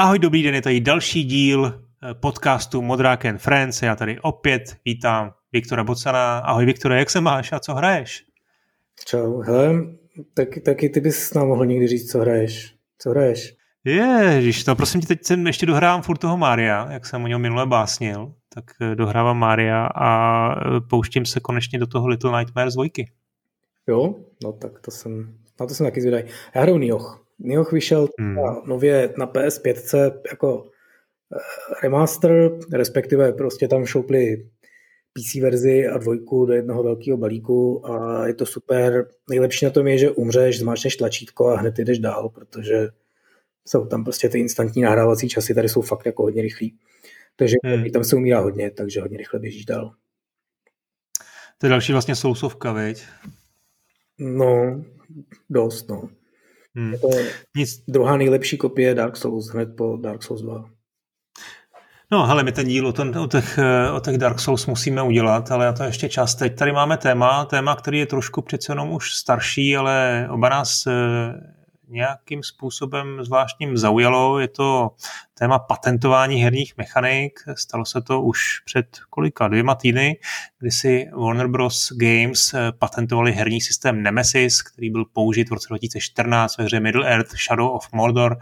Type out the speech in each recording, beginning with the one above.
Ahoj, dobrý den, je tady další díl eh, podcastu Modrák and Friends. Já tady opět vítám Viktora Bocana. Ahoj Viktore, jak se máš a co hraješ? Čau, hele, taky, taky ty bys nám mohl někdy říct, co hraješ. Co hraješ? Ježiš, to prosím tě, teď jsem ještě dohrávám furt toho Mária, jak jsem o něm minule básnil, tak eh, dohrávám Mária a eh, pouštím se konečně do toho Little Nightmares 2. Jo, no tak to jsem, na to jsem taky zvědavý. Já hraju Nioh. Nioh vyšel hmm. nově na PS5 jako eh, remaster, respektive prostě tam šoupli PC verzi a dvojku do jednoho velkého balíku a je to super. Nejlepší na tom je, že umřeš, zmáčneš tlačítko a hned jdeš dál, protože jsou tam prostě ty instantní nahrávací časy, tady jsou fakt jako hodně rychlí. Takže hmm. tam se umírá hodně, takže hodně rychle běžíš dál. To je další vlastně sousovka, veď? No, dost, no. Hmm. Je to Nic. druhá nejlepší kopie Dark Souls hned po Dark Souls 2. No, hele, my ten díl o, ten, o, těch, o těch Dark Souls musíme udělat, ale na to ještě čas. Teď tady máme téma, téma, který je trošku přece jenom už starší, ale oba nás nějakým způsobem zvláštním zaujalo. Je to téma patentování herních mechanik. Stalo se to už před kolika dvěma týdny, kdy si Warner Bros. Games patentovali herní systém Nemesis, který byl použit v roce 2014 ve hře Middle Earth Shadow of Mordor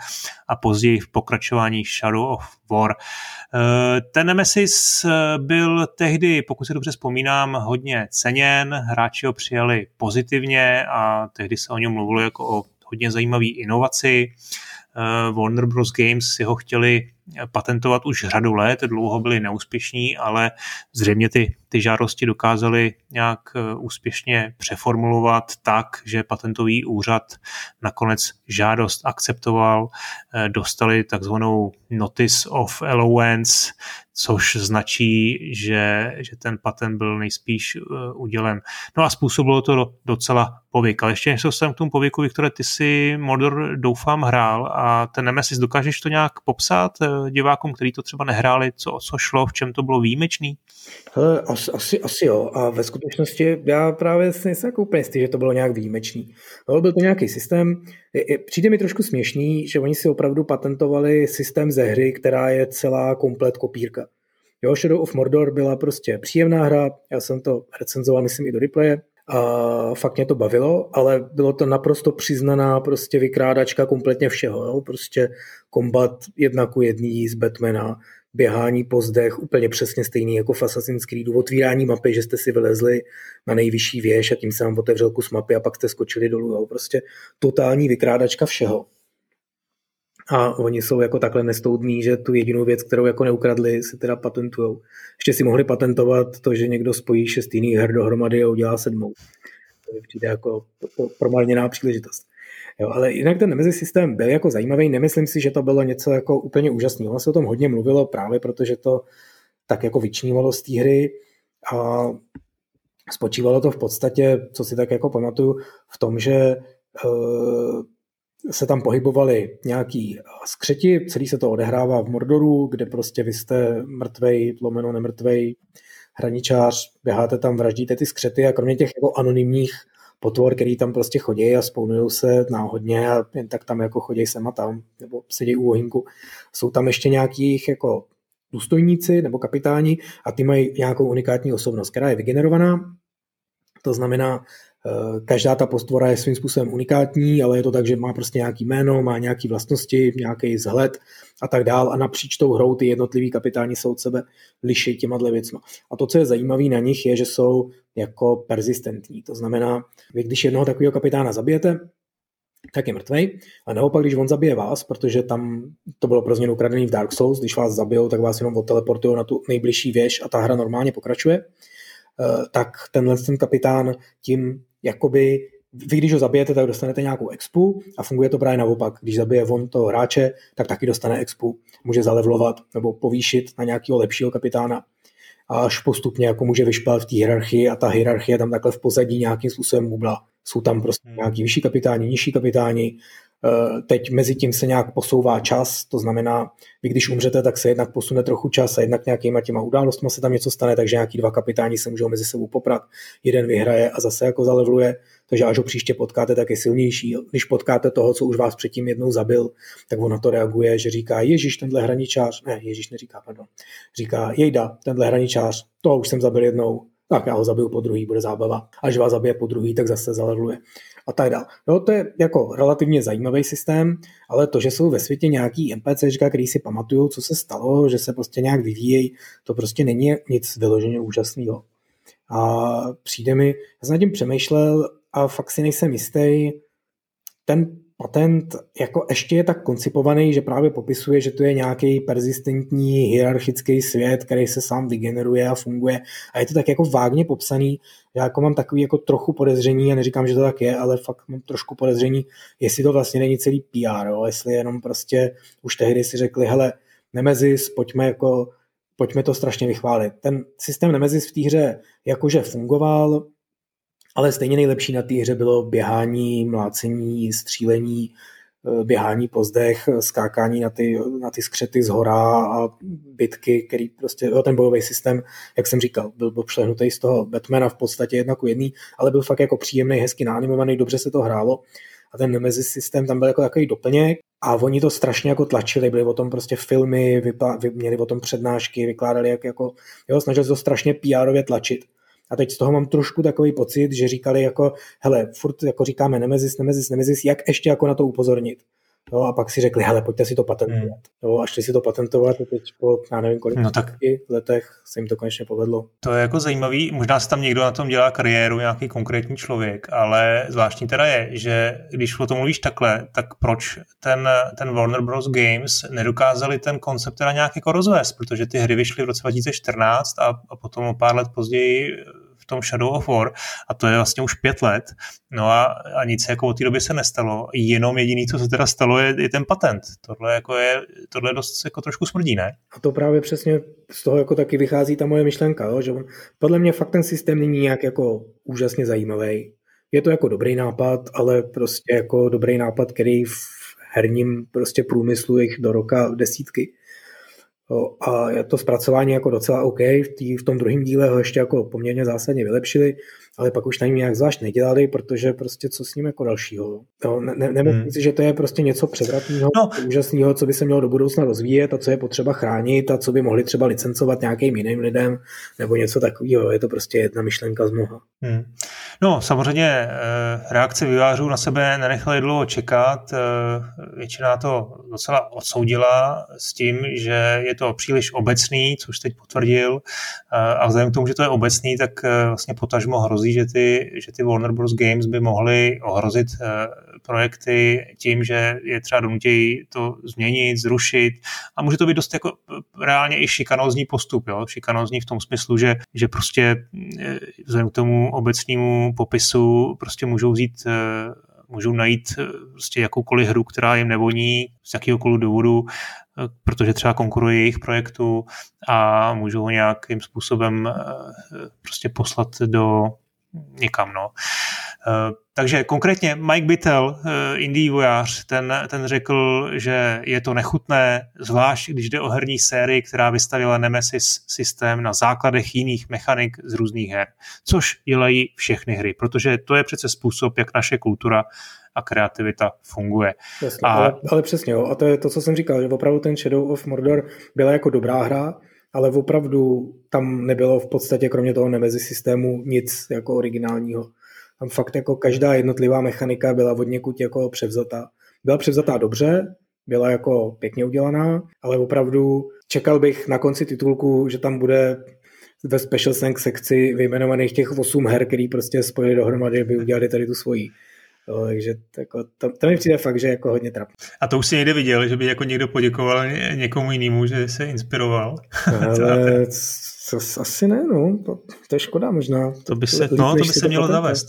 a později v pokračování Shadow of War. Eh, ten Nemesis byl tehdy, pokud se dobře vzpomínám, hodně ceněn, hráči ho přijali pozitivně a tehdy se o něm mluvilo jako o hodně zajímavý inovaci. Eh, Warner Bros. Games si ho chtěli patentovat už řadu let, dlouho byli neúspěšní, ale zřejmě ty, ty žádosti dokázali nějak eh, úspěšně přeformulovat tak, že patentový úřad nakonec žádost akceptoval, eh, dostali takzvanou Notice of Allowance, což značí, že, že ten patent byl nejspíš uh, udělen. No a způsobilo to docela povyk. Ale ještě něco jsem k tomu povyku, Viktore, ty si Mordor doufám hrál a ten Nemesis, dokážeš to nějak popsat divákům, kteří to třeba nehráli, co, co šlo, v čem to bylo výjimečný? Hele, asi, asi, asi jo. A ve skutečnosti já právě si nejsem jako úplně jistý, že to bylo nějak výjimečný. No, byl to nějaký systém. Přijde mi trošku směšný, že oni si opravdu patentovali systém ze hry, která je celá komplet kopírka. Jo, Shadow of Mordor byla prostě příjemná hra, já jsem to recenzoval, myslím, i do replaye, a fakt mě to bavilo, ale bylo to naprosto přiznaná prostě vykrádačka kompletně všeho, jo? prostě kombat jedna ku jedný z Batmana, běhání po zdech úplně přesně stejný jako v Assassin's Creed, otvírání mapy, že jste si vylezli na nejvyšší věž a tím se vám otevřel kus mapy a pak jste skočili dolů. Jo? Prostě totální vykrádačka všeho. A oni jsou jako takhle nestoudní, že tu jedinou věc, kterou jako neukradli, si teda patentujou. Ještě si mohli patentovat to, že někdo spojí šest jiných her dohromady a udělá sedmou. To mi přijde jako promarněná příležitost. Jo, ale jinak ten Nemesis systém byl jako zajímavý, nemyslím si, že to bylo něco jako úplně úžasného. Ono se o tom hodně mluvilo právě protože to tak jako vyčnívalo z té hry a spočívalo to v podstatě, co si tak jako pamatuju, v tom, že uh, se tam pohybovali nějaký skřeti, celý se to odehrává v Mordoru, kde prostě vy jste mrtvej, lomeno nemrtvej, hraničář, běháte tam, vraždíte ty skřety a kromě těch jako anonymních potvor, který tam prostě chodí a spounují se náhodně a jen tak tam jako chodí sem a tam, nebo sedí u ohýnku. Jsou tam ještě nějaký jako důstojníci nebo kapitáni a ty mají nějakou unikátní osobnost, která je vygenerovaná. To znamená, eh, každá ta postvora je svým způsobem unikátní, ale je to tak, že má prostě nějaký jméno, má nějaké vlastnosti, nějaký vzhled a tak dál a napříč tou hrou ty jednotliví kapitáni jsou od sebe liší těma věcma. A to, co je zajímavé na nich, je, že jsou jako persistentní. To znamená, vy když jednoho takového kapitána zabijete, tak je mrtvej. A naopak, když on zabije vás, protože tam to bylo pro změnu ukradený v Dark Souls, když vás zabijou, tak vás jenom odteleportují na tu nejbližší věž a ta hra normálně pokračuje, eh, tak tenhle ten kapitán tím jakoby vy když ho zabijete, tak dostanete nějakou expu a funguje to právě naopak. Když zabije on toho hráče, tak taky dostane expu. Může zalevlovat nebo povýšit na nějakého lepšího kapitána a až postupně jako může vyšpat v té hierarchii a ta hierarchie tam takhle v pozadí nějakým způsobem bubla. Jsou tam prostě hmm. nějaký vyšší kapitáni, nižší kapitáni, teď mezi tím se nějak posouvá čas, to znamená, vy když umřete, tak se jednak posune trochu čas a jednak nějakýma těma událostmi se tam něco stane, takže nějaký dva kapitáni se můžou mezi sebou poprat, jeden vyhraje a zase jako zalevluje, takže až ho příště potkáte, tak je silnější. Když potkáte toho, co už vás předtím jednou zabil, tak on na to reaguje, že říká, Ježíš, tenhle hraničář, ne, Ježíš neříká, pardon, říká, Jejda, tenhle hraničář, toho už jsem zabil jednou, tak já ho zabiju po druhý, bude zábava. Až vás zabije po druhý, tak zase zalevluje. A tak dále. No, to je jako relativně zajímavý systém, ale to, že jsou ve světě nějaký NPCčka, který si pamatují, co se stalo, že se prostě nějak vyvíjejí, to prostě není nic vyloženě úžasného. A přijde mi, já jsem nad tím přemýšlel a fakt si nejsem jistý, ten patent jako ještě je tak koncipovaný, že právě popisuje, že to je nějaký persistentní hierarchický svět, který se sám vygeneruje a funguje. A je to tak jako vágně popsaný, já jako mám takový jako trochu podezření, a neříkám, že to tak je, ale fakt mám trošku podezření, jestli to vlastně není celý PR, jo? jestli jenom prostě už tehdy si řekli, hele, Nemezis, pojďme jako pojďme to strašně vychválit. Ten systém Nemezis v té hře jakože fungoval, ale stejně nejlepší na té hře bylo běhání, mlácení, střílení, eh, běhání po zdech, skákání na ty, na ty skřety z hora a bitky, který prostě, jo, ten bojový systém, jak jsem říkal, byl obšlehnutý z toho Batmana v podstatě jedna ku jedný, ale byl fakt jako příjemný, hezky naanimovaný, dobře se to hrálo a ten Nemesis systém tam byl jako takový doplněk a oni to strašně jako tlačili, byly o tom prostě filmy, měli o tom přednášky, vykládali jak jako, jo, snažili se to strašně pr tlačit. A teď z toho mám trošku takový pocit, že říkali jako, hele, furt jako říkáme Nemezis, Nemezis, Nemezis, jak ještě jako na to upozornit. Jo, a pak si řekli, hele, pojďte si to patentovat. Hmm. Jo, a šli si to patentovat teď po, já nevím kolik no tak, letech se jim to konečně povedlo. To je jako zajímavý, možná se tam někdo na tom dělá kariéru, nějaký konkrétní člověk, ale zvláštní teda je, že když o tom mluvíš takhle, tak proč ten, ten Warner Bros. Games nedokázali ten koncept teda nějak jako rozvést, protože ty hry vyšly v roce 2014 a, a potom o pár let později tom Shadow of War a to je vlastně už pět let. No a, a nic jako od té doby se nestalo. Jenom jediný, co se teda stalo, je, je ten patent. Tohle, jako je, tohle dost jako trošku smrdí, ne? A to právě přesně z toho jako taky vychází ta moje myšlenka, jo? že on, podle mě fakt ten systém není nějak jako úžasně zajímavý. Je to jako dobrý nápad, ale prostě jako dobrý nápad, který v herním prostě průmyslu jich do roka desítky. A je to zpracování jako docela OK, v, tý, v tom druhém díle ho ještě jako poměrně zásadně vylepšili, ale pak už na něm nějak zvlášť nedělali, protože prostě co s ním jako dalšího. No, ne, ne, nemyslím hmm. si, že to je prostě něco převratného, no. úžasného, co by se mělo do budoucna rozvíjet a co je potřeba chránit a co by mohli třeba licencovat nějakým jiným lidem nebo něco takového. Je to prostě jedna myšlenka z mnoha. Hmm. No, samozřejmě eh, reakce vývářů na sebe nenechaly dlouho čekat. Eh, většina to docela odsoudila s tím, že je to příliš obecný, což teď potvrdil. Eh, a vzhledem k tomu, že to je obecný, tak vlastně potažmo hrozí, že ty, že ty Warner Bros. Games by mohly ohrozit projekty tím, že je třeba donutějí to změnit, zrušit. A může to být dost jako reálně i šikanózní postup. Jo? Šikanózní v tom smyslu, že, že prostě vzhledem k tomu obecnému popisu prostě můžou vzít eh, můžou najít eh, prostě jakoukoliv hru, která jim nevoní z jakéhokoliv důvodu, eh, protože třeba konkuruje jejich projektu a můžou ho nějakým způsobem prostě poslat do někam. No. Eh, takže konkrétně Mike Bittel, eh, indie vojář, ten, ten řekl, že je to nechutné, zvlášť když jde o herní sérii, která vystavila Nemesis systém na základech jiných mechanik z různých her, což dělají všechny hry, protože to je přece způsob, jak naše kultura a kreativita funguje. Jasně, a... ale, ale přesně, jo. a to je to, co jsem říkal, že opravdu ten Shadow of Mordor byla jako dobrá hra, ale opravdu tam nebylo v podstatě kromě toho Nemesis systému nic jako originálního. Tam fakt jako každá jednotlivá mechanika byla od někud jako převzatá. Byla převzatá dobře, byla jako pěkně udělaná, ale opravdu čekal bych na konci titulku, že tam bude ve Special Thanks sekci vyjmenovaných těch 8 her, který prostě spojili dohromady, aby udělali tady tu svoji. Jo, takže jako, to, to mi přijde fakt, že jako hodně trapné. A to už si někde viděl, že by jako někdo poděkoval někomu jinému, že se inspiroval? Ale to, asi ne, no. To, to je škoda možná. To by se, no, to by se mělo zavést.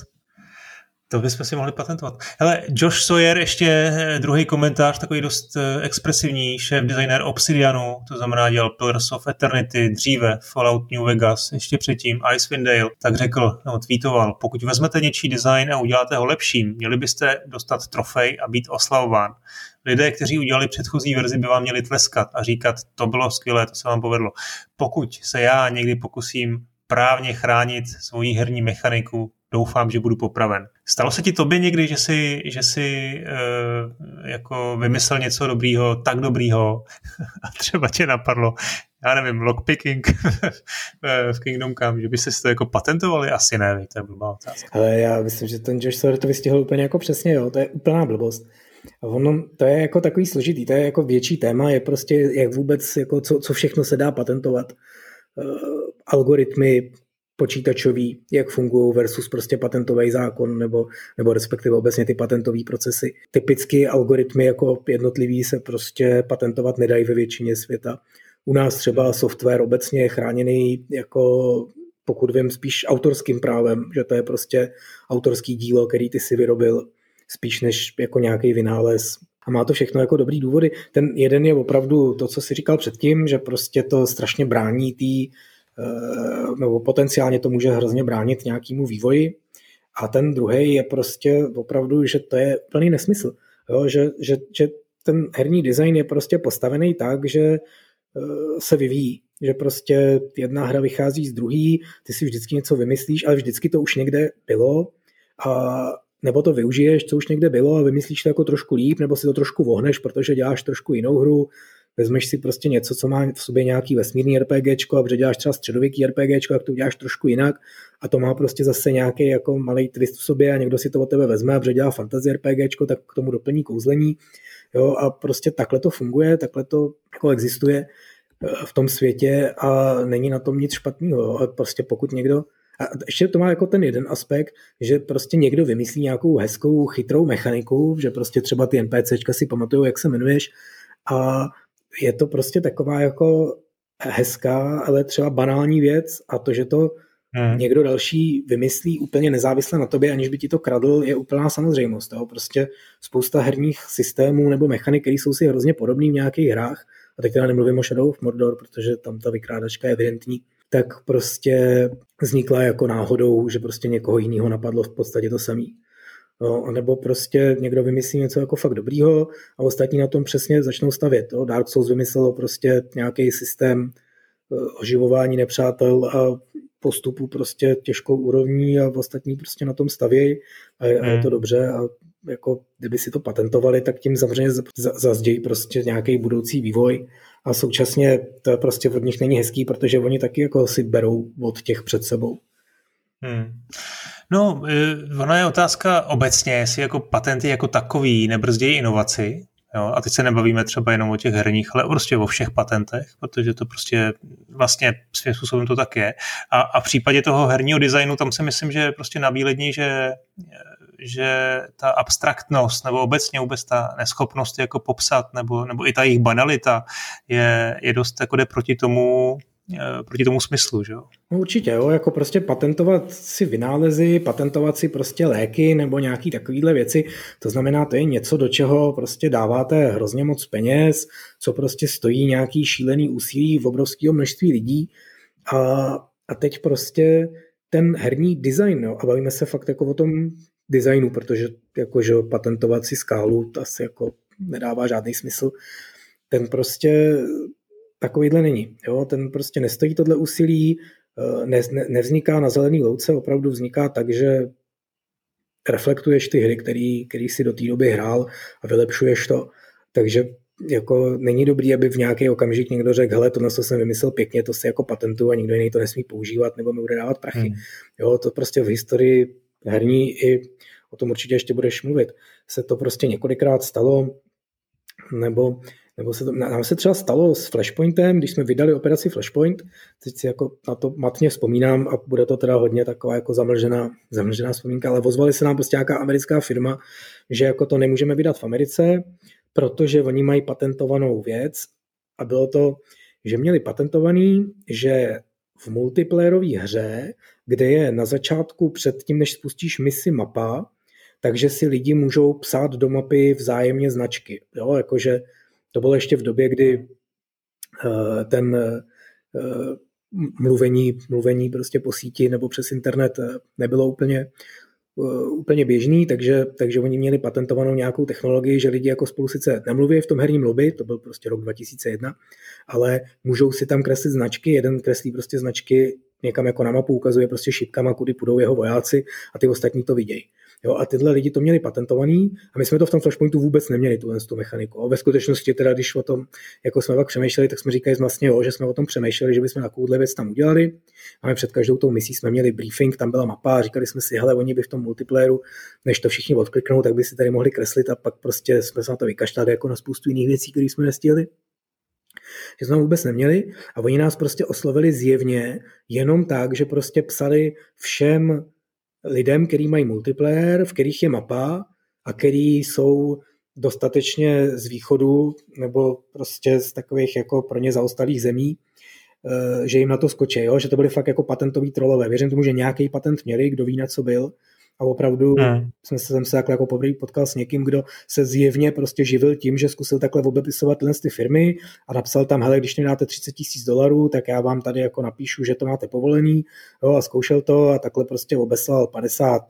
To bychom si mohli patentovat. Hele, Josh Sawyer, ještě eh, druhý komentář, takový dost eh, expresivní, šéf designer Obsidianu, to znamená dělal Pillars of Eternity, dříve Fallout New Vegas, ještě předtím Icewind Dale, tak řekl, no, tweetoval, pokud vezmete něčí design a uděláte ho lepším, měli byste dostat trofej a být oslavován. Lidé, kteří udělali předchozí verzi, by vám měli tleskat a říkat, to bylo skvělé, to se vám povedlo. Pokud se já někdy pokusím právně chránit svoji herní mechaniku, doufám, že budu popraven. Stalo se ti tobě někdy, že jsi, že jsi uh, jako vymyslel něco dobrýho, tak dobrýho a třeba tě napadlo, já nevím, lockpicking v Kingdom Come, že by se to jako patentovali? Asi ne, to je blbá otázka. Ale já myslím, že ten Josh Sawyer to vystihl úplně jako přesně, jo, to je úplná blbost. Ono, to je jako takový složitý, to je jako větší téma, je prostě jak vůbec, jako co, co všechno se dá patentovat. Uh, algoritmy, počítačový, jak fungují versus prostě patentový zákon nebo, nebo respektive obecně ty patentové procesy. Typicky algoritmy jako jednotlivý se prostě patentovat nedají ve většině světa. U nás třeba software obecně je chráněný jako pokud vím, spíš autorským právem, že to je prostě autorský dílo, který ty si vyrobil, spíš než jako nějaký vynález. A má to všechno jako dobrý důvody. Ten jeden je opravdu to, co si říkal předtím, že prostě to strašně brání tý, eh, nebo potenciálně to může hrozně bránit nějakému vývoji. A ten druhý je prostě opravdu, že to je úplný nesmysl. Jo, že, že, že ten herní design je prostě postavený tak, že Eh, se vyvíjí. Že prostě jedna hra vychází z druhý, ty si vždycky něco vymyslíš, ale vždycky to už někde bylo a nebo to využiješ, co už někde bylo a vymyslíš to jako trošku líp, nebo si to trošku vohneš, protože děláš trošku jinou hru, vezmeš si prostě něco, co má v sobě nějaký vesmírný RPGčko a protože děláš třeba středověký RPGčko, tak to uděláš trošku jinak a to má prostě zase nějaký jako malý twist v sobě a někdo si to od tebe vezme a protože dělá fantasy RPGčko, tak k tomu doplní kouzlení Jo, a prostě takhle to funguje, takhle to jako existuje eh, v tom světě a není na tom nic špatného. A prostě pokud někdo a ještě to má jako ten jeden aspekt, že prostě někdo vymyslí nějakou hezkou, chytrou mechaniku, že prostě třeba ty NPCčka si pamatují, jak se jmenuješ a je to prostě taková jako hezká, ale třeba banální věc a to, že to hmm. někdo další vymyslí úplně nezávisle na tobě, aniž by ti to kradl, je úplná samozřejmost. Jo? Prostě spousta herních systémů nebo mechanik, které jsou si hrozně podobný v nějakých hrách, a teď teda nemluvím o Shadow of Mordor, protože tam ta vykrádačka je evidentní, tak prostě vznikla jako náhodou, že prostě někoho jiného napadlo v podstatě to samý. No, nebo prostě někdo vymyslí něco jako fakt dobrýho a ostatní na tom přesně začnou stavět. Jo. Dark Souls vymyslelo prostě nějaký systém eh, oživování nepřátel a postupu prostě těžkou úrovní a ostatní prostě na tom stavějí a, je, hmm. a je to hmm. dobře a jako kdyby si to patentovali, tak tím zavřeně zazdějí prostě nějaký budoucí vývoj a současně to prostě od nich není hezký, protože oni taky jako si berou od těch před sebou. Hmm. No, e, ona je otázka obecně, jestli jako patenty jako takový nebrzdí inovaci, Jo? A teď se nebavíme třeba jenom o těch herních, ale prostě o všech patentech, protože to prostě vlastně svým způsobem to tak je. A, a v případě toho herního designu tam si myslím, že je prostě nabílední, že že ta abstraktnost nebo obecně vůbec ta neschopnost jako popsat nebo, nebo i ta jejich banalita je, je dost jako jde proti tomu, proti tomu smyslu, že jo? No určitě, jo, jako prostě patentovat si vynálezy, patentovat si prostě léky nebo nějaký takovýhle věci, to znamená, to je něco, do čeho prostě dáváte hrozně moc peněz, co prostě stojí nějaký šílený úsilí v obrovského množství lidí a, a teď prostě ten herní design, jo, a bavíme se fakt jako o tom designu, protože jako, že patentovat si skálu, to asi jako nedává žádný smysl. Ten prostě takovýhle není. Jo? Ten prostě nestojí tohle úsilí, eh, ne, ne, nevzniká na zelený louce, opravdu vzniká tak, že reflektuješ ty hry, který, který si do té doby hrál a vylepšuješ to. Takže jako není dobrý, aby v nějaký okamžik někdo řekl, hele, to, co jsem vymyslel pěkně, to si jako patentu a nikdo jiný to nesmí používat nebo mi bude dávat prachy. Hmm. Jo, to prostě v historii herní i o tom určitě ještě budeš mluvit. Se to prostě několikrát stalo, nebo nebo se to, nám se třeba stalo s Flashpointem, když jsme vydali operaci Flashpoint, teď si jako na to matně vzpomínám a bude to teda hodně taková jako zamlžená, zamlžená vzpomínka, ale ozvali se nám prostě nějaká americká firma, že jako to nemůžeme vydat v Americe, protože oni mají patentovanou věc a bylo to, že měli patentovaný, že v multiplayerové hře, kde je na začátku před tím, než spustíš misi mapa, takže si lidi můžou psát do mapy vzájemně značky. Jo? Jakože to bylo ještě v době, kdy eh, ten eh, mluvení, mluvení prostě po síti nebo přes internet eh, nebylo úplně, úplně běžný, takže, takže oni měli patentovanou nějakou technologii, že lidi jako spolu sice nemluví v tom herním lobby, to byl prostě rok 2001, ale můžou si tam kreslit značky, jeden kreslí prostě značky někam jako na mapu ukazuje prostě šipkama, kudy půjdou jeho vojáci a ty ostatní to vidějí. Jo, a tyhle lidi to měli patentovaný a my jsme to v tom Flashpointu vůbec neměli, tu, tu mechaniku. A ve skutečnosti teda, když o tom, jako jsme pak přemýšleli, tak jsme říkali vlastně, jo, že jsme o tom přemýšleli, že bychom takovouhle věc tam udělali. A my před každou tou misí jsme měli briefing, tam byla mapa a říkali jsme si, hele, oni by v tom multiplayeru, než to všichni odkliknou, tak by si tady mohli kreslit a pak prostě jsme se na to vykašlali jako na spoustu jiných věcí, které jsme nestihli že jsme vůbec neměli a oni nás prostě oslovili zjevně jenom tak, že prostě psali všem lidem, který mají multiplayer, v kterých je mapa a který jsou dostatečně z východu nebo prostě z takových jako pro ně zaostalých zemí, eh, že jim na to skočí, jo? že to byly fakt jako patentový trolové. Věřím tomu, že nějaký patent měli, kdo ví, na co byl, a opravdu hmm. jsem, se, jsem se takhle jako poprvé potkal s někým, kdo se zjevně prostě živil tím, že zkusil takhle obepisovat tyhle ty firmy a napsal tam, hele, když mi dáte 30 tisíc dolarů, tak já vám tady jako napíšu, že to máte povolený jo, a zkoušel to a takhle prostě obeslal 50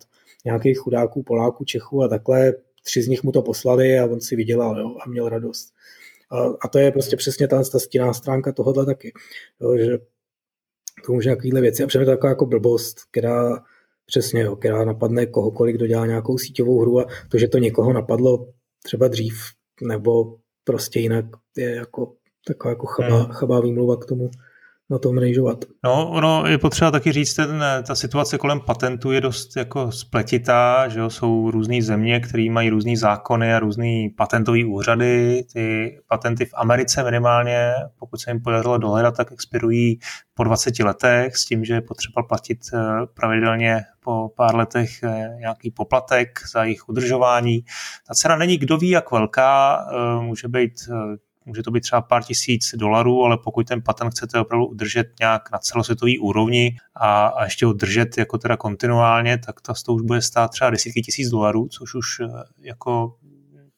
nějakých chudáků, Poláků, Čechů a takhle tři z nich mu to poslali a on si vydělal jo, a měl radost. A, a to je prostě přesně ta, ta stinná stránka tohohle taky, jo, že to může takovýhle věci a přijde to taková jako blbost, která Přesně, jo, která napadne kohokoliv, kdo dělá nějakou síťovou hru a to, že to někoho napadlo třeba dřív nebo prostě jinak je jako taková jako chabá, hmm. chabá výmluva k tomu na tom rejžovat. No, ono je potřeba taky říct, ten, ta situace kolem patentu je dost jako spletitá, že jo, jsou různé země, které mají různé zákony a různé patentové úřady. Ty patenty v Americe minimálně, pokud se jim podařilo dohledat, tak expirují po 20 letech s tím, že je potřeba platit eh, pravidelně po pár letech eh, nějaký poplatek za jejich udržování. Ta cena není kdo ví jak velká, eh, může být může to být třeba pár tisíc dolarů, ale pokud ten patent chcete opravdu udržet nějak na celosvětový úrovni a, a ještě udržet jako teda kontinuálně, tak ta to už bude stát třeba desítky tisíc dolarů, což už jako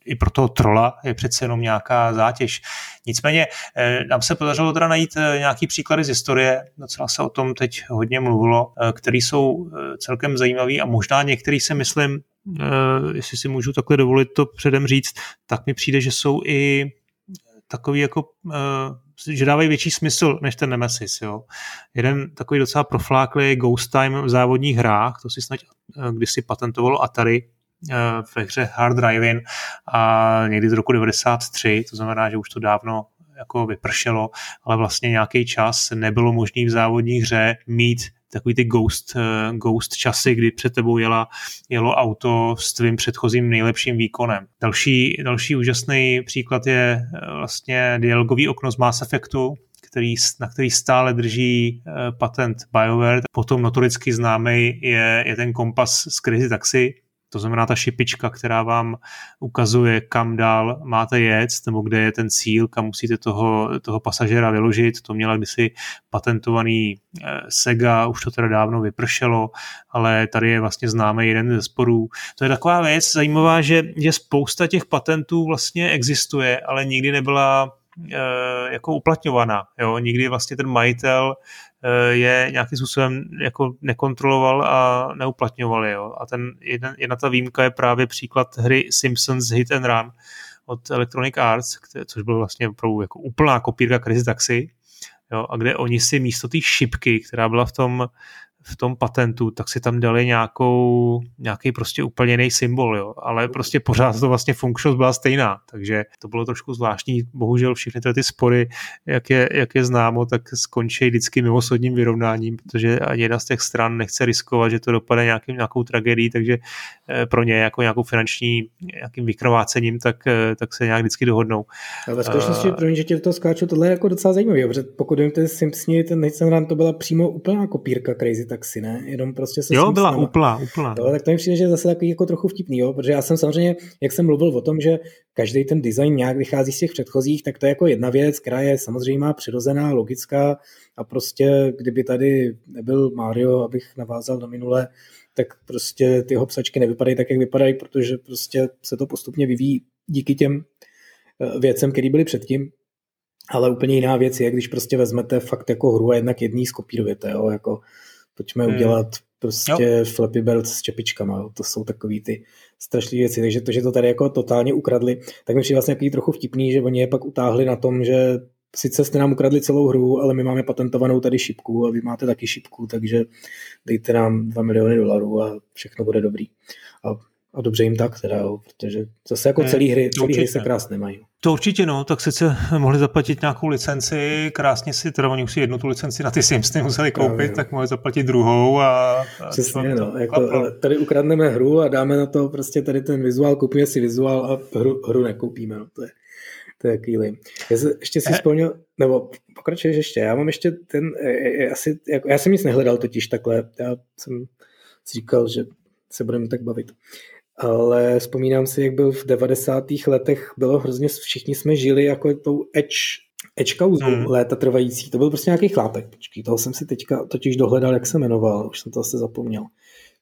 i pro toho trola je přece jenom nějaká zátěž. Nicméně eh, nám se podařilo teda najít eh, nějaký příklady z historie, docela se o tom teď hodně mluvilo, eh, které jsou celkem zajímavý a možná některý si myslím, jestli si můžu takhle dovolit to předem říct, tak mi přijde, že jsou i takový jako, že dávají větší smysl než ten Nemesis. Jo. Jeden takový docela profláklý Ghost Time v závodních hrách, to si snad kdysi patentovalo Atari, Eh, ve hře Hard Driving a někdy z roku 93, to znamená, že už to dávno jako vypršelo, ale vlastně nějaký čas nebylo možný v závodní hře mít takový ty ghost, uh, ghost časy, kdy před tebou jela, jelo auto s tvým předchozím nejlepším výkonem. Další, další úžasný příklad je eh, vlastně dialogový okno z Mass Effectu, který, na který stále drží uh, patent BioWare. Potom notoricky známý je, je ten kompas z Crazy Taxi, to znamená ta šipička, která vám ukazuje, kam dál máte jet, nebo kde je ten cíl, kam musíte toho, toho pasažera vyložit. To měla kdysi patentovaný eh, Sega, už to teda dávno vypršelo, ale tady je vlastně známý jeden ze sporů. To je taková věc zajímavá, že, že spousta těch patentů vlastně existuje, ale nikdy nebyla jako uplatňovaná. Jo? Nikdy vlastně ten majitel Eh, je nějakým způsobem jako nekontroloval a neuplatňoval. Jo. A ten jeden, jedna ta výjimka je právě příklad hry Simpsons Hit and Run od Electronic Arts, což byl vlastně opravdu jako úplná kopírka Crazy Taxi, jo, a kde oni si místo té šipky, která byla v tom v tom patentu, tak si tam dali nějakou, nějaký prostě úplně jiný symbol, jo. ale prostě pořád to vlastně funkčnost byla stejná, takže to bylo trošku zvláštní. Bohužel všechny ty spory, jak je, jak je známo, tak skončí vždycky mimosoudním vyrovnáním, protože ani jedna z těch stran nechce riskovat, že to dopadne nějakým, nějakou tragédií, takže eh, pro ně jako nějakou finanční nějakým vykrvácením, tak, eh, tak se nějak vždycky dohodnou. A ve skutečnosti, uh, pro že tě to skáču, tohle je jako docela zajímavé, protože pokud vím, ten Simpsoni, ten Nathan to byla přímo úplná kopírka Crazy taxi, ne? Jenom prostě se Jo, byla úplná, úplná. Jo, tak to mi přijde, že je zase takový jako trochu vtipný, jo? protože já jsem samozřejmě, jak jsem mluvil o tom, že každý ten design nějak vychází z těch předchozích, tak to je jako jedna věc, která je samozřejmě přirozená, logická a prostě kdyby tady nebyl Mario, abych navázal na minule, tak prostě ty hopsačky nevypadají tak, jak vypadají, protože prostě se to postupně vyvíjí díky těm eh, věcem, které byly předtím. Ale úplně jiná věc je, když prostě vezmete fakt jako hru a jednak jedný skopírujete, jo, jako Pojďme hmm. udělat prostě jo. Flappy Bird s čepičkama, jo. to jsou takový ty strašné věci, takže to, že to tady jako totálně ukradli, tak mi přijde vlastně takový trochu vtipný, že oni je pak utáhli na tom, že sice jste nám ukradli celou hru, ale my máme patentovanou tady šipku a vy máte taky šipku, takže dejte nám 2 miliony dolarů a všechno bude dobrý. A, a dobře jim tak teda, jo, protože zase jako celý hry, celý hry se krásně mají. To určitě, no, tak sice mohli zaplatit nějakou licenci, krásně si, teda oni už si jednu tu licenci na ty Sims museli koupit, Právě, tak mohli zaplatit druhou a... a Přesně, no, jako, tady ukradneme hru a dáme na to prostě tady ten vizuál, kupujeme si vizuál a hru, hru nekoupíme, no, to je, to je takový Já se, ještě si vzpomněl, nebo pokračuješ ještě, já mám ještě ten, asi, jako, já jsem nic nehledal totiž takhle, já jsem si říkal, že se budeme tak bavit ale vzpomínám si, jak byl v 90. letech, bylo hrozně, všichni jsme žili jako tou edge, edge kauzou hmm. léta trvající. To byl prostě nějaký chlápek. Počkej, toho jsem si teďka totiž dohledal, jak se jmenoval, už jsem to asi zapomněl.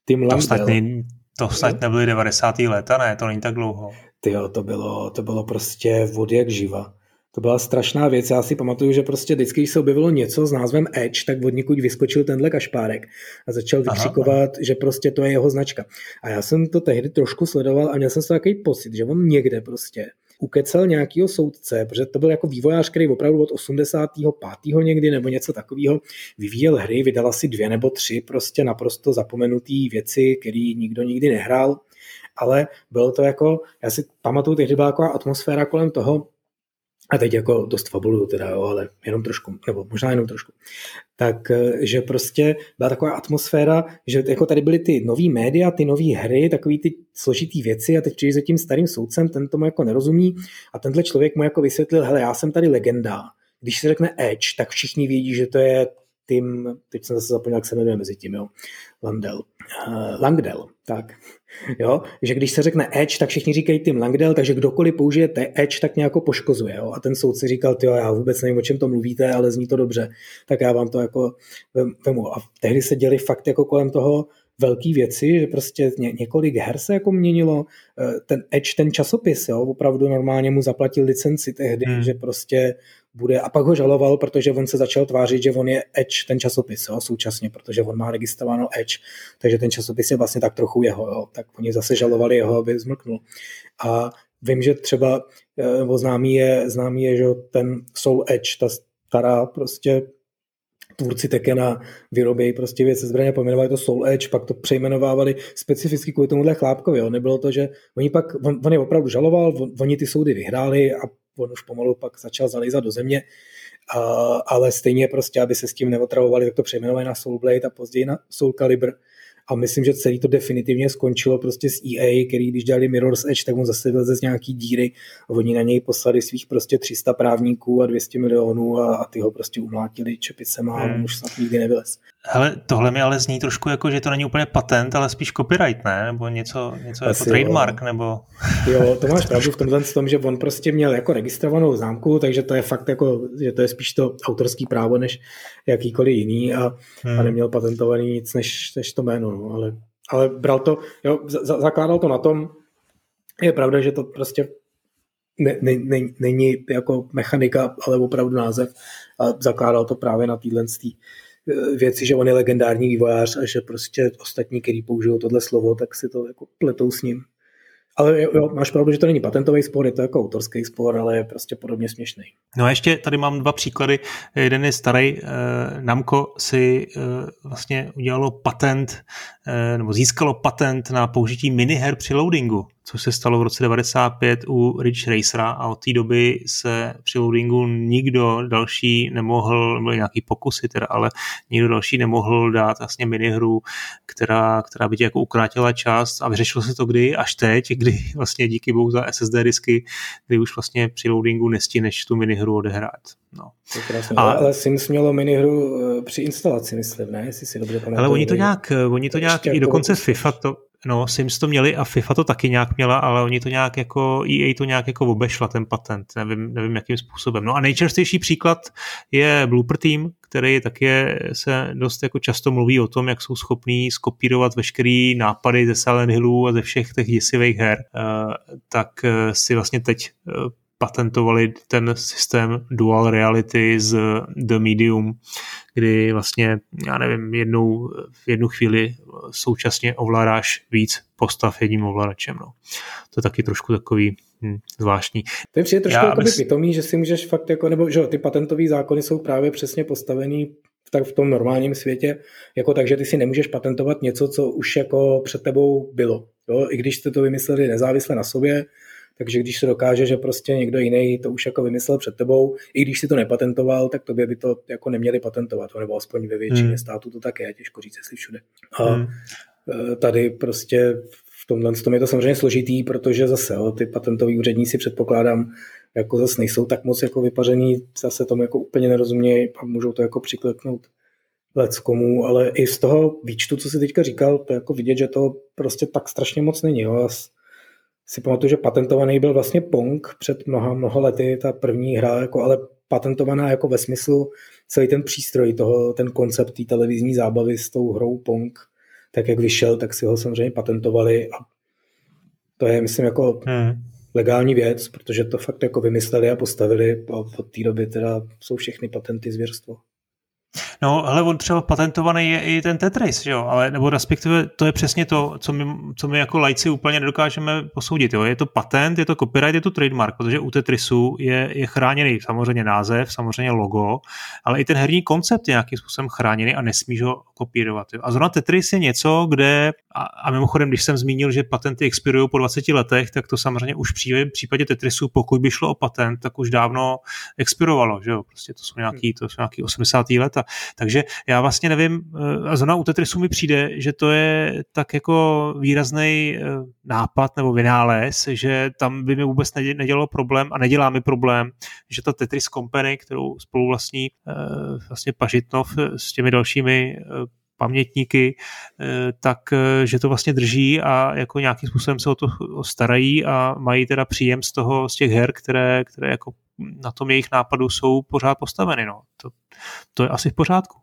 Tim to snad, ne, to snad nebyly 90. léta, ne, to není tak dlouho. Ty to bylo, to bylo prostě vody jak živa. To byla strašná věc. Já si pamatuju, že prostě vždycky, když se objevilo něco s názvem Edge, tak od někud vyskočil tenhle kašpárek a začal vykřikovat, aha. že prostě to je jeho značka. A já jsem to tehdy trošku sledoval a měl jsem takový pocit, že on někde prostě ukecel nějakého soudce, protože to byl jako vývojář, který opravdu od 85. někdy nebo něco takového vyvíjel hry, vydal asi dvě nebo tři prostě naprosto zapomenutý věci, které nikdo nikdy nehrál, ale bylo to jako, já si pamatuju, tehdy byla taková atmosféra kolem toho, a teď jako dost fabuluju teda, jo, ale jenom trošku, nebo možná jenom trošku, tak eh, že prostě byla taková atmosféra, že jako tady byly ty nový média, ty nové hry, takový ty složitý věci a teď přijde za tím starým soudcem, ten tomu jako nerozumí. A tenhle člověk mu jako vysvětlil, hele, já jsem tady legenda, když se řekne Edge, tak všichni vědí, že to je Tim, teď jsem zase zapomněl, jak se jmenuje mezi tím, jo, Landel, uh, Langdell, tak, jo, že když se řekne Edge, tak všichni říkají Tim Langdell, takže kdokoliv použije te Edge, tak nějak poškozuje, jo, a ten soudce říkal, jo, já vůbec nevím, o čem to mluvíte, ale zní to dobře, tak já vám to jako vemu. A tehdy se děli fakt jako kolem toho velké věci, že prostě ně, několik her se jako měnilo. Eh, ten Edge, ten časopis, jo, opravdu normálně mu zaplatil licenci tehdy, hmm. že prostě bude, a pak ho žaloval, protože on se začal tvářit, že on je Edge, ten časopis, jo, současně, protože on má registrováno Edge, takže ten časopis je vlastně tak trochu jeho, jo, tak oni zase žalovali jeho, aby zmlknul. A vím, že třeba eh, známý je, známý je, že ten Soul Edge, ta stará prostě tvůrci Tekena vyrobějí prostě věci zbraně, pojmenovali to Soul Edge, pak to přejmenovávali specificky kvůli tomuhle chlápkovi. Jo. Nebylo to, že oni pak, on, on je opravdu žaloval, on, oni ty soudy vyhráli a on už pomalu pak začal zalízat do země, a, ale stejně prostě, aby se s tím neotravovali, tak to přejmenovali na Soul Blade a později na Soul Calibur a myslím, že celý to definitivně skončilo prostě s EA, který když dělali Mirror's Edge, tak on zase byl z nějaký díry a oni na něj poslali svých prostě 300 právníků a 200 milionů a, a ty ho prostě umlátili čepicema a hmm. on už snad nikdy nevylez. Hele, tohle mi ale zní trošku jako, že to není úplně patent, ale spíš copyright, ne? Nebo něco, něco jako trademark, jo. nebo... Jo, to máš pravdu v tomhle tom, že on prostě měl jako registrovanou známku, takže to je fakt jako, že to je spíš to autorský právo, než jakýkoliv jiný a, hmm. a neměl patentovaný nic, než, než to jméno, no, ale, ale bral to, jo, z, zakládal to na tom, je pravda, že to prostě ne, ne, ne, není jako mechanika, ale opravdu název a zakládal to právě na téhle věci, že on je legendární vývojář a že prostě ostatní, kteří použijou tohle slovo, tak si to jako pletou s ním. Ale jo, máš pravdu, že to není patentový spor, je to jako autorský spor, ale je prostě podobně směšný. No a ještě tady mám dva příklady. Jeden je starý. Eh, Namco si eh, vlastně udělalo patent, eh, nebo získalo patent na použití miniher při loadingu což se stalo v roce 95 u Ridge Racera a od té doby se při loadingu nikdo další nemohl, byly nějaký pokusy teda, ale nikdo další nemohl dát vlastně minihru, která, která by ti jako ukrátila čas a vyřešilo se to kdy až teď, kdy vlastně díky bohu za SSD disky, kdy už vlastně při loadingu nestíneš tu minihru odehrát. No. A, ale Sims mělo minihru eh, při instalaci, myslím, ne? Jestli si dobře pamatuju. Ale oni to nějak, eh, oni to nějak, i jako dokonce FIFA to, No, Sims to měli a FIFA to taky nějak měla, ale oni to nějak jako, EA to nějak jako obešla ten patent, nevím, nevím jakým způsobem. No a nejčastější příklad je Blooper Team, který taky se dost jako často mluví o tom, jak jsou schopní skopírovat veškerý nápady ze Silent Hillů a ze všech těch děsivých her. Uh, tak uh, si vlastně teď uh, patentovali ten systém dual reality z The Medium, kdy vlastně, já nevím, jednou, v jednu chvíli současně ovládáš víc postav jedním ovladačem. No. To je taky trošku takový hm, zvláštní. To je přijde trošku jako bys... pitomý, že si můžeš fakt jako, nebo že ty patentové zákony jsou právě přesně postavený tak v tom normálním světě, jako takže ty si nemůžeš patentovat něco, co už jako před tebou bylo. Jo? I když jste to vymysleli nezávisle na sobě, takže když se dokáže, že prostě někdo jiný to už jako vymyslel před tebou, i když si to nepatentoval, tak tobě by to jako neměli patentovat, nebo aspoň ve většině hmm. států to tak je, těžko říct, jestli všude. A hmm. E, tady prostě v tomhle tom je to samozřejmě složitý, protože zase jo, ty patentoví úředníci předpokládám, jako zase nejsou tak moc jako vypaření, zase tomu jako úplně nerozumějí a můžou to jako přikleknout komu, ale i z toho výčtu, co si teďka říkal, to jako vidět, že to prostě tak strašně moc není. Jo. Si pamatuju, že patentovaný byl vlastně Pong před mnoha, mnoha lety, ta první hra, jako, ale patentovaná jako ve smyslu celý ten přístroj, toho, ten koncept té televizní zábavy s tou hrou Pong, tak jak vyšel, tak si ho samozřejmě patentovali a to je, myslím, jako hmm. legální věc, protože to fakt jako vymysleli a postavili a od té doby teda jsou všechny patenty zvěrstvo. No, ale on třeba patentovaný je i ten Tetris, jo, ale nebo respektive to je přesně to, co my, co my jako lajci úplně nedokážeme posoudit, jo. Je to patent, je to copyright, je to trademark, protože u Tetrisu je, je chráněný samozřejmě název, samozřejmě logo, ale i ten herní koncept je nějakým způsobem chráněný a nesmíš ho kopírovat. Jo. A zrovna Tetris je něco, kde, a, a mimochodem, když jsem zmínil, že patenty expirují po 20 letech, tak to samozřejmě už v případě Tetrisu, pokud by šlo o patent, tak už dávno expirovalo, že jo. Prostě to jsou nějaký, to jsou nějaký 80. leta. Takže já vlastně nevím, eh, a zrovna u Tetrisu mi přijde, že to je tak jako výrazný eh, nápad nebo vynález, že tam by mi vůbec nedělalo problém a nedělá mi problém, že ta Tetris Company, kterou spolu vlastní eh, vlastně Pažitnov s těmi dalšími pamětníky, tak že to vlastně drží a jako nějakým způsobem se o to starají a mají teda příjem z toho, z těch her, které, které jako na tom jejich nápadu jsou pořád postaveny. No. To, to je asi v pořádku.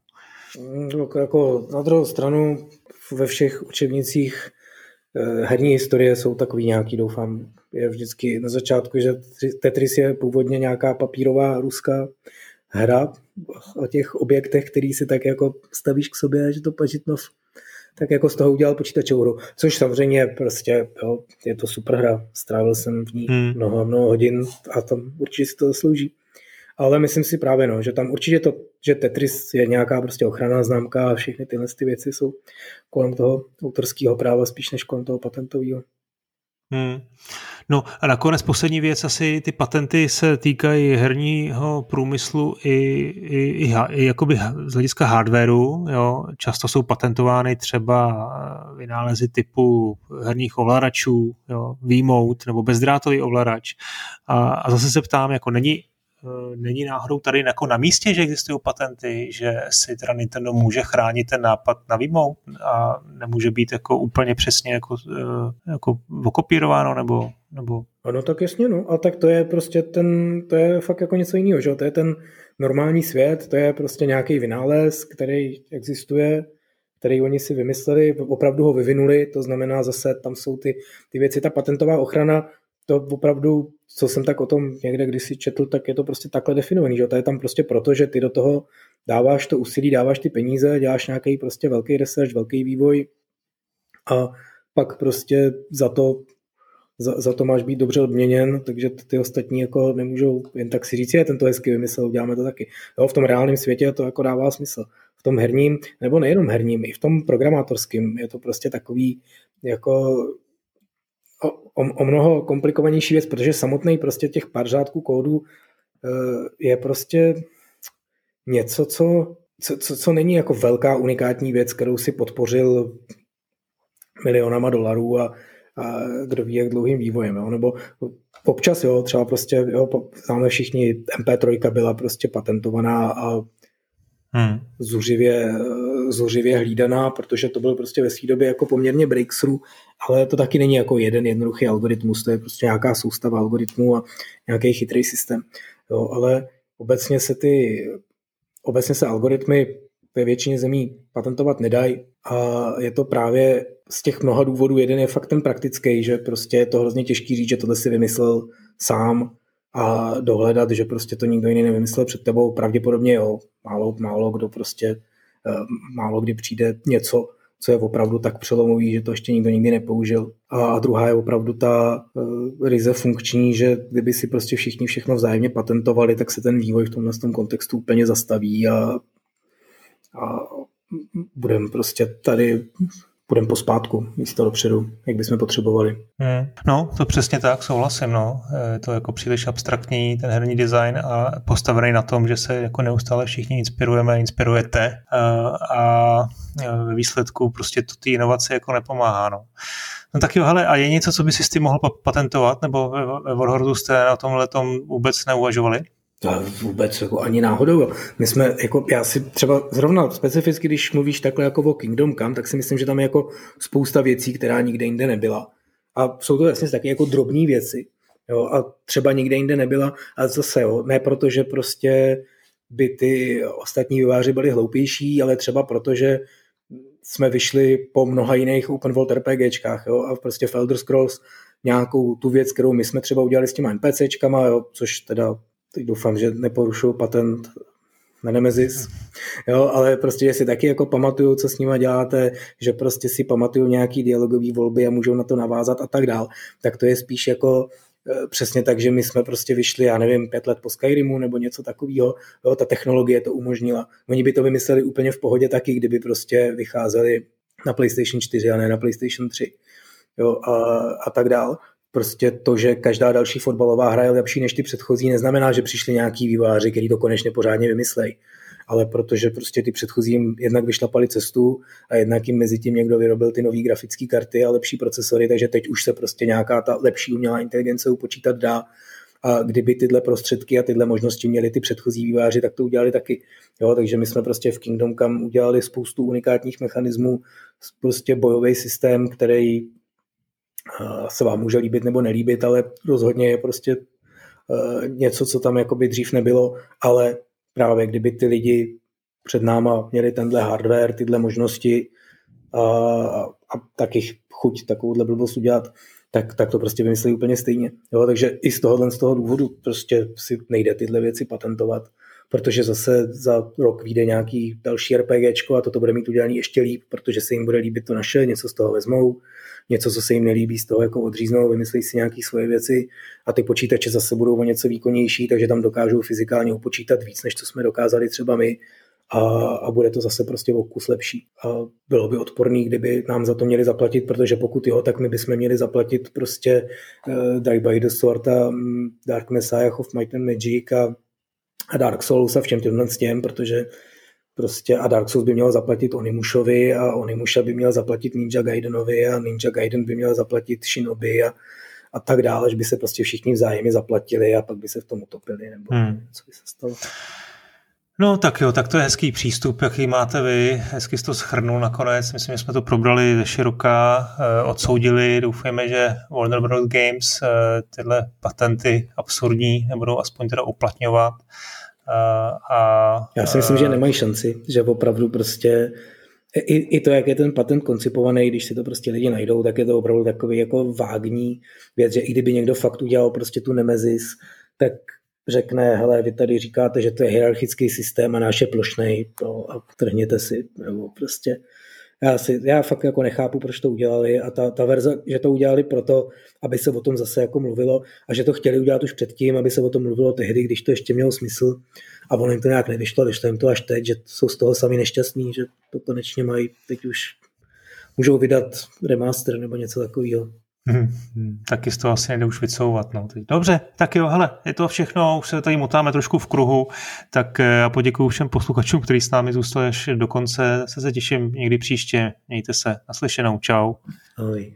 No, jako na druhou stranu ve všech učebnicích eh, herní historie jsou takový nějaký, doufám, je vždycky na začátku, že Tetris je původně nějaká papírová ruská hra o těch objektech, který si tak jako stavíš k sobě, že to Pažitnov tak jako z toho udělal počítačovou hru. Což samozřejmě prostě, jo, je to super hra. Strávil jsem v ní hmm. mnoho, mnoho hodin a tam určitě si to zaslouží. Ale myslím si právě, no, že tam určitě to, že Tetris je nějaká prostě ochranná známka a všechny tyhle ty věci jsou kolem toho autorského práva spíš než kolem toho patentového. Hmm. No a nakonec poslední věc, asi ty patenty se týkají herního průmyslu i, i, i, i jakoby z hlediska hardwareu. Jo. Často jsou patentovány třeba vynálezy typu herních ovladačů, V-mode nebo bezdrátový ovladač. A, a zase se ptám, jako není Eh, není náhodou tady jako na místě, že existují patenty, že si teda Nintendo může chránit ten nápad na výmou a nemůže být jako úplně přesně jako, eh, jako okopírováno nebo, nebo... Ano, tak jasně, no. A tak to je prostě ten, to je fakt jako něco jiného, že? To je ten normální svět, to je prostě nějaký vynález, který existuje, který oni si vymysleli, opravdu ho vyvinuli, to znamená zase tam jsou ty, ty věci, ta patentová ochrana to opravdu, co jsem tak o tom někde kdysi četl, tak je to prostě takhle definovaný, že to je tam prostě proto, že ty do toho dáváš to úsilí, dáváš ty peníze, děláš nějaký prostě velký research, velký vývoj a pak prostě za to za, za to máš být dobře odměněn, takže ty ostatní jako nemůžou jen tak si říct, je tento hezky vymyslel, uděláme to taky. Jo, v tom reálném světě to jako dává smysl. V tom herním, nebo nejenom herním, i v tom programátorském je to prostě takový jako o, o mnoho komplikovanější věc, protože samotný prostě těch pár řádků kódu eh, je prostě něco, co, co, co, co není jako velká unikátní věc, kterou si podpořil milionama dolarů a, a kdo ví, jak dlouhým vývojem. Jo? Nebo občas, jo, třeba prostě, jo, známe všichni, MP3 byla prostě patentovaná a hmm. zuřivě, zuřivě hlídaná, protože to byl prostě ve své době jako poměrně breakthrough, ale to taky není jako jeden jednoduchý algoritmus, to je prostě nějaká soustava algoritmů a nějaký chytrý systém. Jo, ale obecně se ty, obecně se algoritmy ve většině zemí patentovat nedají a je to právě z těch mnoha důvodů. Jeden je fakt ten praktický, že prostě je to hrozně těžký říct, že tohle si vymyslel sám a dohledat, že prostě to nikdo jiný nevymyslel před tebou. Pravděpodobně jo, málo, málo kdo prostě, málo kdy přijde něco, co je opravdu tak přelomový, že to ještě nikdo nikdy nepoužil. A druhá je opravdu ta uh, ryze funkční, že kdyby si prostě všichni všechno vzájemně patentovali, tak se ten vývoj v tomhle tom kontextu úplně zastaví a, a budeme prostě tady půjdeme pospátku, místo dopředu, jak bychom potřebovali. Hmm. No, to přesně tak, souhlasím. No. Je to jako příliš abstraktní, ten herní design a postavený na tom, že se jako neustále všichni inspirujeme, inspirujete a ve výsledku prostě to ty inovace jako nepomáhá. No. No tak jo, hele, a je něco, co by si s tím mohl patentovat, nebo ve Warhordu jste na tomhle tom vůbec neuvažovali? To vůbec jako ani náhodou. My jsme, jako, já si třeba zrovna specificky, když mluvíš takhle jako o Kingdom Come, tak si myslím, že tam je jako spousta věcí, která nikde jinde nebyla. A jsou to vlastně taky jako drobné věci. Jo, a třeba nikde jinde nebyla. A zase, jo, ne proto, že prostě by ty ostatní výváři byli hloupější, ale třeba proto, že jsme vyšli po mnoha jiných open world RPGčkách jo, a prostě v Elder Scrolls nějakou tu věc, kterou my jsme třeba udělali s těma NPCčkama, jo, což teda teď doufám, že neporušuju patent na Nemesis, jo, ale prostě, že si taky jako pamatuju, co s nima děláte, že prostě si pamatuju nějaký dialogový volby a můžou na to navázat a tak dál, tak to je spíš jako e, přesně tak, že my jsme prostě vyšli, já nevím, pět let po Skyrimu nebo něco takového, jo, ta technologie to umožnila. Oni by to vymysleli úplně v pohodě taky, kdyby prostě vycházeli na PlayStation 4 a ne na PlayStation 3 jo, a, a tak dál prostě to, že každá další fotbalová hra je lepší než ty předchozí, neznamená, že přišli nějaký výváři, který to konečně pořádně vymyslej. Ale protože prostě ty předchozí jim jednak vyšlapali cestu a jednak jim mezi tím někdo vyrobil ty nové grafické karty a lepší procesory, takže teď už se prostě nějaká ta lepší umělá inteligence upočítat dá. A kdyby tyhle prostředky a tyhle možnosti měli ty předchozí výváři, tak to udělali taky. Jo, takže my jsme prostě v Kingdom Come udělali spoustu unikátních mechanismů, prostě bojový systém, který se vám může líbit nebo nelíbit, ale rozhodně je prostě e, něco, co tam jakoby dřív nebylo, ale právě kdyby ty lidi před náma měli tenhle hardware, tyhle možnosti a, a taky chuť takovouhle blbost udělat, tak, tak to prostě vymyslí úplně stejně. Jo, takže i z tohohle z toho důvodu prostě si nejde tyhle věci patentovat, protože zase za rok vyjde nějaký další RPGčko a toto bude mít udělané ještě líp, protože se jim bude líbit to naše, něco z toho vezmou, něco, co se jim nelíbí, z toho jako odříznou, vymyslí si nějaké svoje věci a ty počítače zase budou o něco výkonnější, takže tam dokážou fyzikálně upočítat víc, než co jsme dokázali třeba my a, a bude to zase prostě o kus lepší. A bylo by odporný, kdyby nám za to měli zaplatit, protože pokud jo, tak my bychom měli zaplatit prostě uh, Die by the Sword a um, Dark Messiah of Might and Magic a, a Dark Souls a všem těmhle s těm, protože Prostě a Dark Souls by měl zaplatit Onimushovi a Onimusha by měl zaplatit Ninja Gaidenovi a Ninja Gaiden by měl zaplatit Shinobi a, a tak dále, že by se prostě všichni vzájemně zaplatili a pak by se v tom utopili, nebo hmm. co by se stalo. No tak jo, tak to je hezký přístup, jaký máte vy. Hezky jste to schrnul nakonec. Myslím, že jsme to probrali ze široka, eh, odsoudili. Doufujeme, že Warner Bros. Games eh, tyhle patenty absurdní nebudou aspoň teda uplatňovat. A, Já si myslím, že nemají šanci, že opravdu prostě i, i to, jak je ten patent koncipovaný, když si to prostě lidi najdou, tak je to opravdu takový jako vágní věc, že i kdyby někdo fakt udělal prostě tu nemezis, tak řekne, hele, vy tady říkáte, že to je hierarchický systém a náš je plošnej, no, a trhněte si, nebo prostě já, si, já fakt jako nechápu, proč to udělali a ta, ta verze, že to udělali proto, aby se o tom zase jako mluvilo a že to chtěli udělat už předtím, aby se o tom mluvilo tehdy, když to ještě mělo smysl a ono jim to nějak nevyšlo, vyšlo jim to až teď, že jsou z toho sami nešťastní, že to konečně mají, teď už můžou vydat remaster nebo něco takového. Hmm, hmm, taky z toho asi nejde už vycouvat. No. Dobře, tak jo, hele, je to všechno, už se tady motáme trošku v kruhu, tak eh, já poděkuji všem posluchačům, kteří s námi zůstali až do konce, se se těším někdy příště, mějte se, naslyšenou, čau. Ahoj.